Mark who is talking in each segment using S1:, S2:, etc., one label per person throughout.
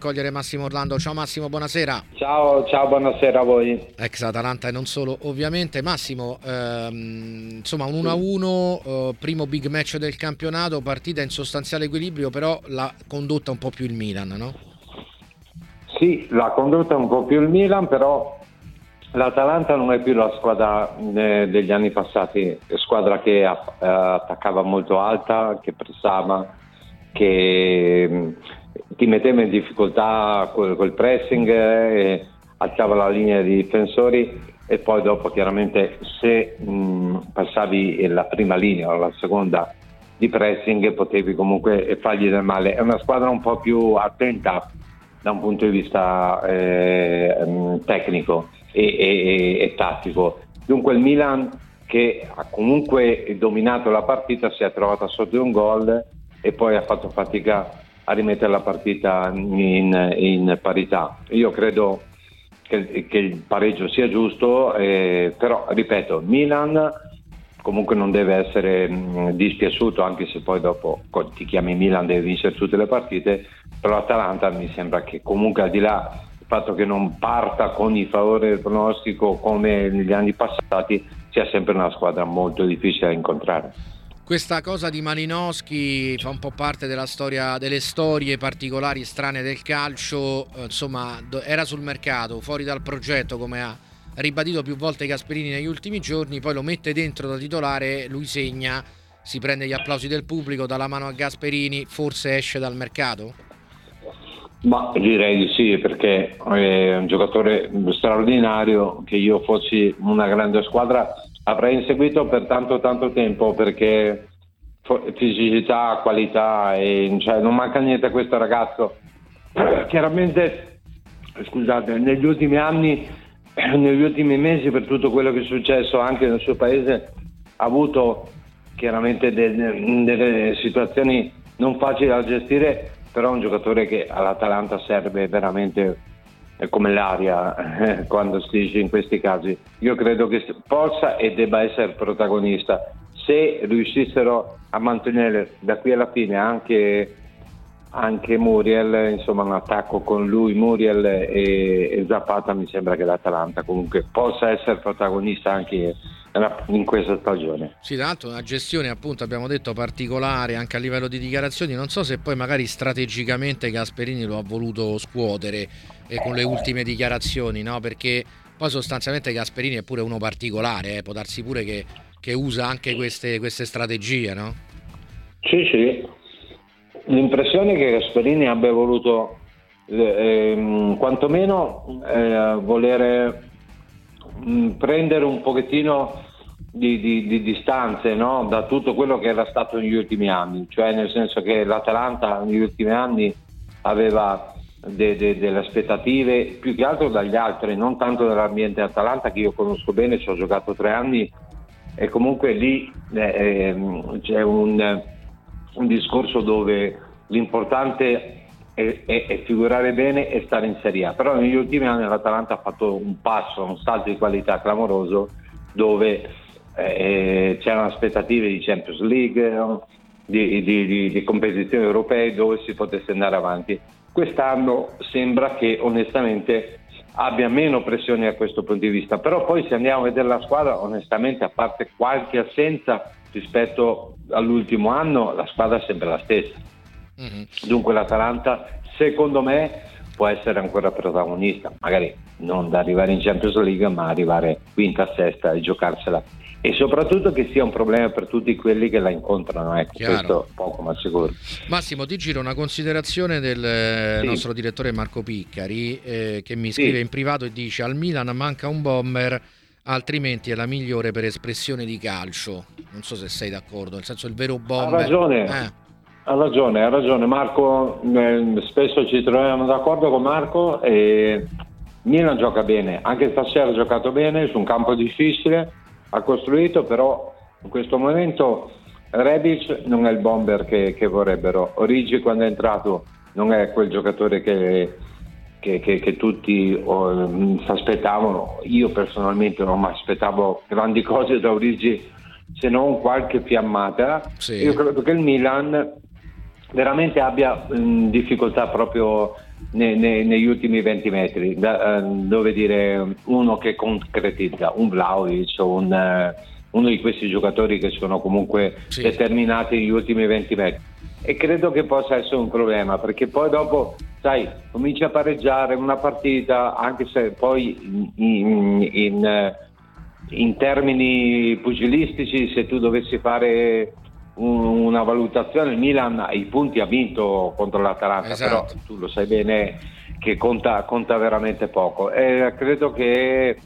S1: Cogliere Massimo Orlando. Ciao Massimo, buonasera.
S2: Ciao, ciao, buonasera a voi.
S1: Ex Atalanta e non solo, ovviamente. Massimo, ehm, insomma, un 1-1, eh, primo big match del campionato, partita in sostanziale equilibrio, però la condotta un po' più il Milan, no?
S2: Sì, la condotta un po' più il Milan, però l'Atalanta non è più la squadra eh, degli anni passati, squadra che eh, attaccava molto alta, che pressava, che ti metteva in difficoltà col, col pressing, eh, alzava la linea di difensori e poi dopo chiaramente se mh, passavi la prima linea o la seconda di pressing potevi comunque fargli del male. È una squadra un po' più attenta da un punto di vista eh, tecnico e, e, e, tattico. Dunque il Milan che ha comunque dominato la partita si è trovata sotto un gol e poi ha fatto fatica a rimettere la partita in, in parità. Io credo che, che, il pareggio sia giusto, eh, però ripeto, Milan comunque non deve essere mh, dispiaciuto, anche se poi dopo ti chiami Milan deve vincere tutte le partite, però l'Atalanta mi sembra che comunque al di là del fatto che non parta con i favori del pronostico come negli anni passati, sia sempre una squadra molto difficile da incontrare.
S1: Questa cosa di Malinowski fa un po' parte della storia, delle storie particolari strane del calcio, eh, insomma era sul mercato, fuori dal progetto come ha ribadito più volte Gasperini negli ultimi giorni, poi lo mette dentro da titolare, lui segna, si prende gli applausi del pubblico, dà la mano a Gasperini, forse esce dal mercato?
S2: Ma direi di sì, perché è un giocatore straordinario, che io fossi una grande squadra avrei inseguito per tanto tanto tempo perché fisicità, qualità e cioè, non manca niente a questo ragazzo. Chiaramente, scusate, negli ultimi anni, negli ultimi mesi, per tutto quello che è successo anche nel suo paese, ha avuto chiaramente delle, delle situazioni non facili da gestire, però è un giocatore che all'Atalanta serve veramente è come l'aria eh, quando si dice in questi casi. Io credo che possa e debba essere protagonista. Se riuscissero a mantenere da qui alla fine anche, anche Muriel, insomma un attacco con lui, Muriel e, e Zapata, mi sembra che l'Atalanta comunque possa essere protagonista anche in questa stagione.
S1: Sì, tra l'altro una gestione appunto abbiamo detto particolare anche a livello di dichiarazioni, non so se poi magari strategicamente Gasperini lo ha voluto scuotere eh, con le ultime dichiarazioni, no? perché poi sostanzialmente Gasperini è pure uno particolare, eh? può darsi pure che, che usa anche queste, queste, strategie, no?
S2: Sì, sì. L'impressione è che Gasperini abbia voluto eh, ehm, quantomeno eh, volere mm, prendere un pochettino di, di, di distanze no? da tutto quello che era stato negli ultimi anni, cioè nel senso che l'Atalanta negli ultimi anni aveva de, de, delle aspettative più che altro dagli altri, non tanto dall'ambiente Atalanta che io conosco bene, ci ho giocato tre anni e comunque lì eh, ehm, c'è un, un, discorso dove l'importante è, è, è, figurare bene e stare in Serie A, però negli ultimi anni l'Atalanta ha fatto un passo, un salto di qualità clamoroso dove eh, c'erano aspettative di Champions League, di, di, di, di competizioni europee dove si potesse andare avanti quest'anno sembra che onestamente abbia meno pressioni a questo punto di vista, però poi se andiamo a vedere la squadra, onestamente a parte qualche assenza rispetto all'ultimo anno, la squadra è sempre la stessa. Mm-hmm. Dunque l'Atalanta, secondo me, può essere ancora protagonista, magari non da arrivare in Champions League, ma arrivare quinta, sesta e giocarsela e soprattutto che sia un problema per tutti quelli che la incontrano, ecco, questo poco ma sicuro.
S1: Massimo, ti giro una considerazione del eh, sì. nostro direttore Marco Piccari eh, che mi scrive sì. in privato e dice al Milan manca un bomber altrimenti è la migliore per espressione di calcio. Non so se sei d'accordo, nel senso il vero bomber.
S2: Ha ragione. Eh. Ha ragione, ha ragione Marco, eh, spesso ci troviamo d'accordo con Marco e Milan gioca bene, anche stasera ha giocato bene su un campo difficile, ha costruito, però in questo momento Rebic non è il bomber che, che vorrebbero. Origi quando è entrato non è quel giocatore che, che, che, che tutti oh, si aspettavano. Io personalmente non mi aspettavo grandi cose da Origi se non qualche fiammata. Sì. Io credo che il Milan veramente abbia mh, difficoltà proprio ne, ne, negli ultimi 20 metri, da, uh, dove dire uno che concretizza, un Vlaovic o un, uh, uno di questi giocatori che sono comunque sì. determinati negli ultimi 20 metri. E credo che possa essere un problema perché poi dopo, sai, comincia a pareggiare una partita, anche se poi in, in, in, in termini pugilistici, se tu dovessi fare una valutazione, il Milan i punti ha vinto contro l'Atalanta, esatto. però tu lo sai bene che conta, conta veramente poco. E credo che,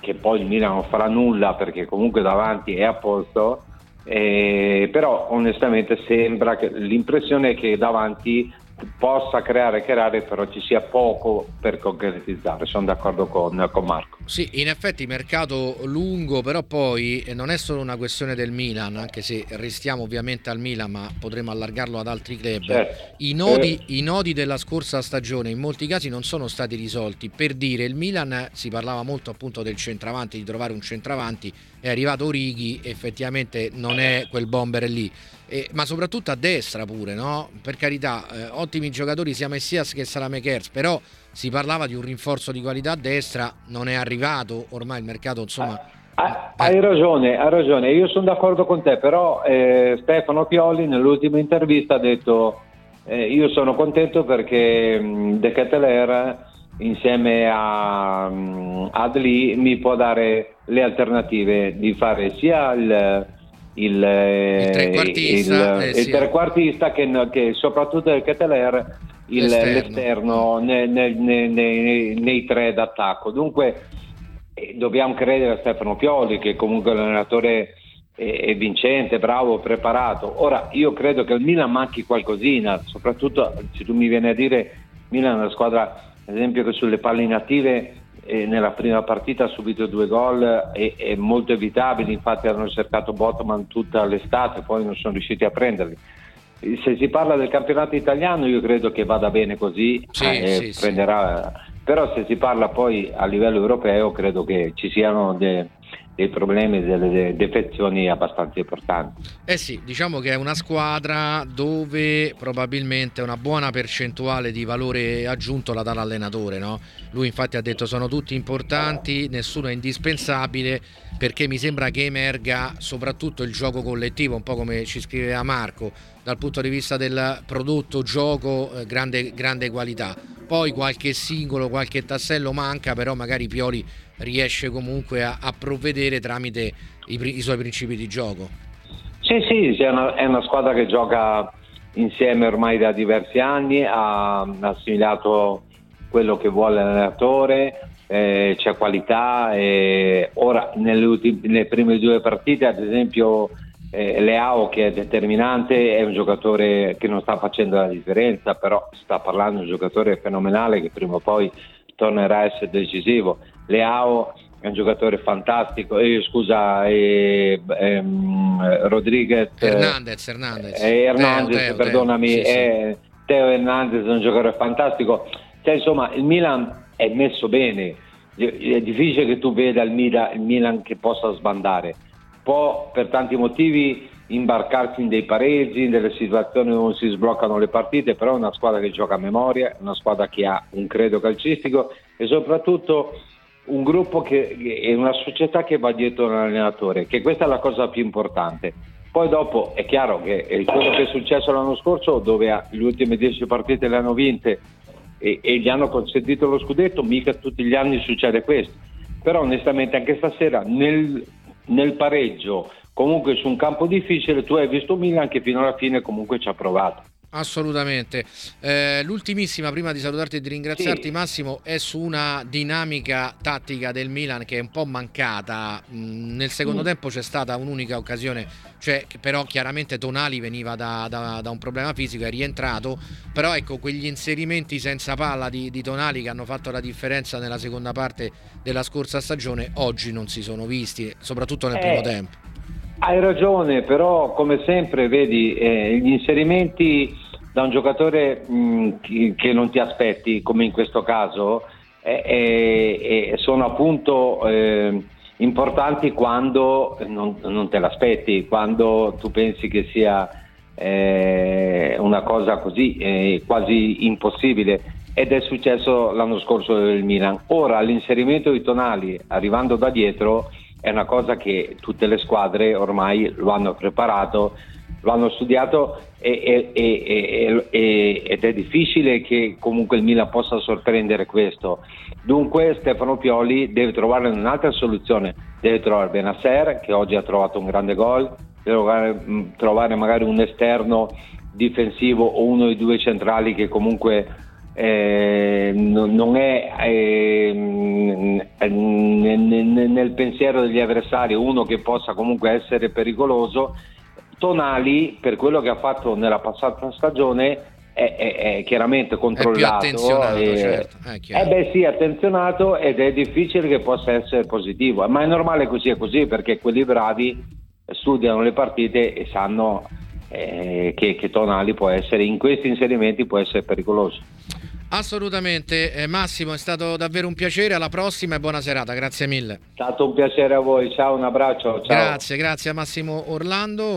S2: che, poi il Milan non farà nulla perché comunque davanti è a posto, eh, però onestamente sembra che l'impressione è che davanti possa creare creare però ci sia poco per concretizzare. Sono d'accordo con, con, Marco.
S1: Sì in effetti mercato lungo però poi eh, non è solo una questione del Milan anche se restiamo ovviamente al Milan ma potremo allargarlo ad altri club. Certo. I, nodi, eh. i nodi della scorsa stagione in molti casi non sono stati risolti. Per dire il Milan si parlava molto appunto del centravanti di trovare un centravanti è arrivato Orighi effettivamente non è quel bomber lì eh, ma soprattutto a destra pure, no? Per carità, eh, ottimi giocatori sia Messias che Salamekers, però si parlava di un rinforzo di qualità a destra, non è arrivato, ormai il mercato insomma...
S2: Ah, ah, hai ragione, hai ragione, io sono d'accordo con te, però eh, Stefano Pioli nell'ultima intervista ha detto eh, io sono contento perché mh, De Keteler insieme a, mh, ad Lee mi può dare le alternative di fare sia il il, il
S1: eh, trequartista,
S2: il, eh, sì. il trequartista che, che, soprattutto il Keteler il, l'esterno, l'esterno nei, nei, nei, nei, tre d'attacco. Dunque eh, dobbiamo credere a Stefano Pioli che comunque è un allenatore è vincente, bravo, preparato. Ora io credo che al Milan manchi qualcosina, soprattutto se tu mi vieni a dire Milan è una squadra, ad esempio, che sulle palle inattive e nella prima partita ha subito due gol e, e molto evitabili, infatti hanno cercato Botman tutta l'estate, poi non sono riusciti a prenderli. Se si parla del campionato italiano io credo che vada bene così,
S1: sì, eh, sì,
S2: prenderà, sì. Però se si parla poi a livello europeo credo che ci siano de, dei problemi, delle defezioni abbastanza importanti.
S1: Eh sì, diciamo che è una squadra dove probabilmente una buona percentuale di valore aggiunto la dà l'allenatore, no? Lui infatti ha detto sono tutti importanti, nessuno è indispensabile perché mi sembra che emerga soprattutto il gioco collettivo, un po' come ci scriveva Marco, dal punto di vista del prodotto gioco eh, grande, grande qualità. Poi qualche singolo, qualche tassello manca, però magari Pioli riesce comunque a, a provvedere tramite i, i, suoi principi di gioco.
S2: Sì, sì, è una, è una, squadra che gioca insieme ormai da diversi anni, ha assimilato quello che vuole l'allenatore, eh, c'è qualità. E ora, nelle, ultime, nelle prime due partite, ad esempio, eh, Leao che è determinante è un giocatore che non sta facendo la differenza, però sta parlando di un giocatore fenomenale che prima o poi tornerà a essere decisivo. Leao è un giocatore fantastico, eh, scusa, eh, ehm, Rodriguez
S1: Hernandez, Hernandez.
S2: Eh, Hernandez Teo, Teo, perdonami, Teo, sì, sì. Teo Hernandez è un giocatore fantastico. Cioè, insomma, il Milan è messo bene, è difficile che tu veda il Milan che possa sbandare. Può per tanti motivi imbarcarsi in dei pareggi, in delle situazioni dove si sbloccano le partite, però è una squadra che gioca a memoria, è una squadra che ha un credo calcistico e soprattutto un gruppo che è una società che va dietro l'allenatore, che questa è la cosa più importante. Poi dopo è chiaro che quello che è successo l'anno scorso, dove le ultime dieci partite le hanno vinte e, e gli hanno consentito lo scudetto, mica tutti gli anni succede questo. Però onestamente anche stasera nel, nel pareggio, comunque su un campo difficile, tu hai visto Milan che fino alla fine comunque ci ha provato.
S1: Assolutamente. Eh, l'ultimissima, prima di salutarti e di ringraziarti, sì. Massimo, è su una dinamica tattica del Milan che è un po' mancata. Mm, nel secondo mm. tempo c'è stata un'unica occasione, cioè però chiaramente Tonali veniva da, da, da, un problema fisico, è rientrato. Però ecco, quegli inserimenti senza palla di, di Tonali che hanno fatto la differenza nella seconda parte della scorsa stagione, oggi non si sono visti, soprattutto nel eh. primo tempo.
S2: Hai ragione, però come sempre vedi eh, gli inserimenti da un giocatore mh, mm, che non ti aspetti, come in questo caso, eh, eh, sono appunto eh, importanti quando non, non, te l'aspetti, quando tu pensi che sia eh, una cosa così eh, quasi impossibile. ed è successo l'anno scorso del Milan. Ora l'inserimento di Tonali arrivando da dietro è una cosa che tutte le squadre ormai lo hanno preparato, lo hanno studiato e, e, e, ed è difficile che comunque il Milan possa sorprendere questo. Dunque Stefano Pioli deve trovare un'altra soluzione, deve trovare Benasser che oggi ha trovato un grande gol, deve trovare, trovare magari un esterno difensivo o uno dei due centrali che comunque eh, non è eh, nel pensiero degli avversari uno che possa comunque essere pericoloso Tonali, per quello che ha fatto nella passata stagione, è, è, è chiaramente controllato.
S1: È attenzionato,
S2: e,
S1: certo.
S2: Eh beh sì, attenzionato ed è difficile che possa essere positivo, ma è normale così è così perché quelli bravi studiano le partite e sanno eh, che, che Tonali può essere, in questi inserimenti può essere pericoloso.
S1: Assolutamente, eh, Massimo, è stato davvero un piacere. Alla prossima e buona serata, grazie mille.
S2: È stato un piacere a voi, ciao, un abbraccio. Ciao.
S1: Grazie, grazie a Massimo Orlando.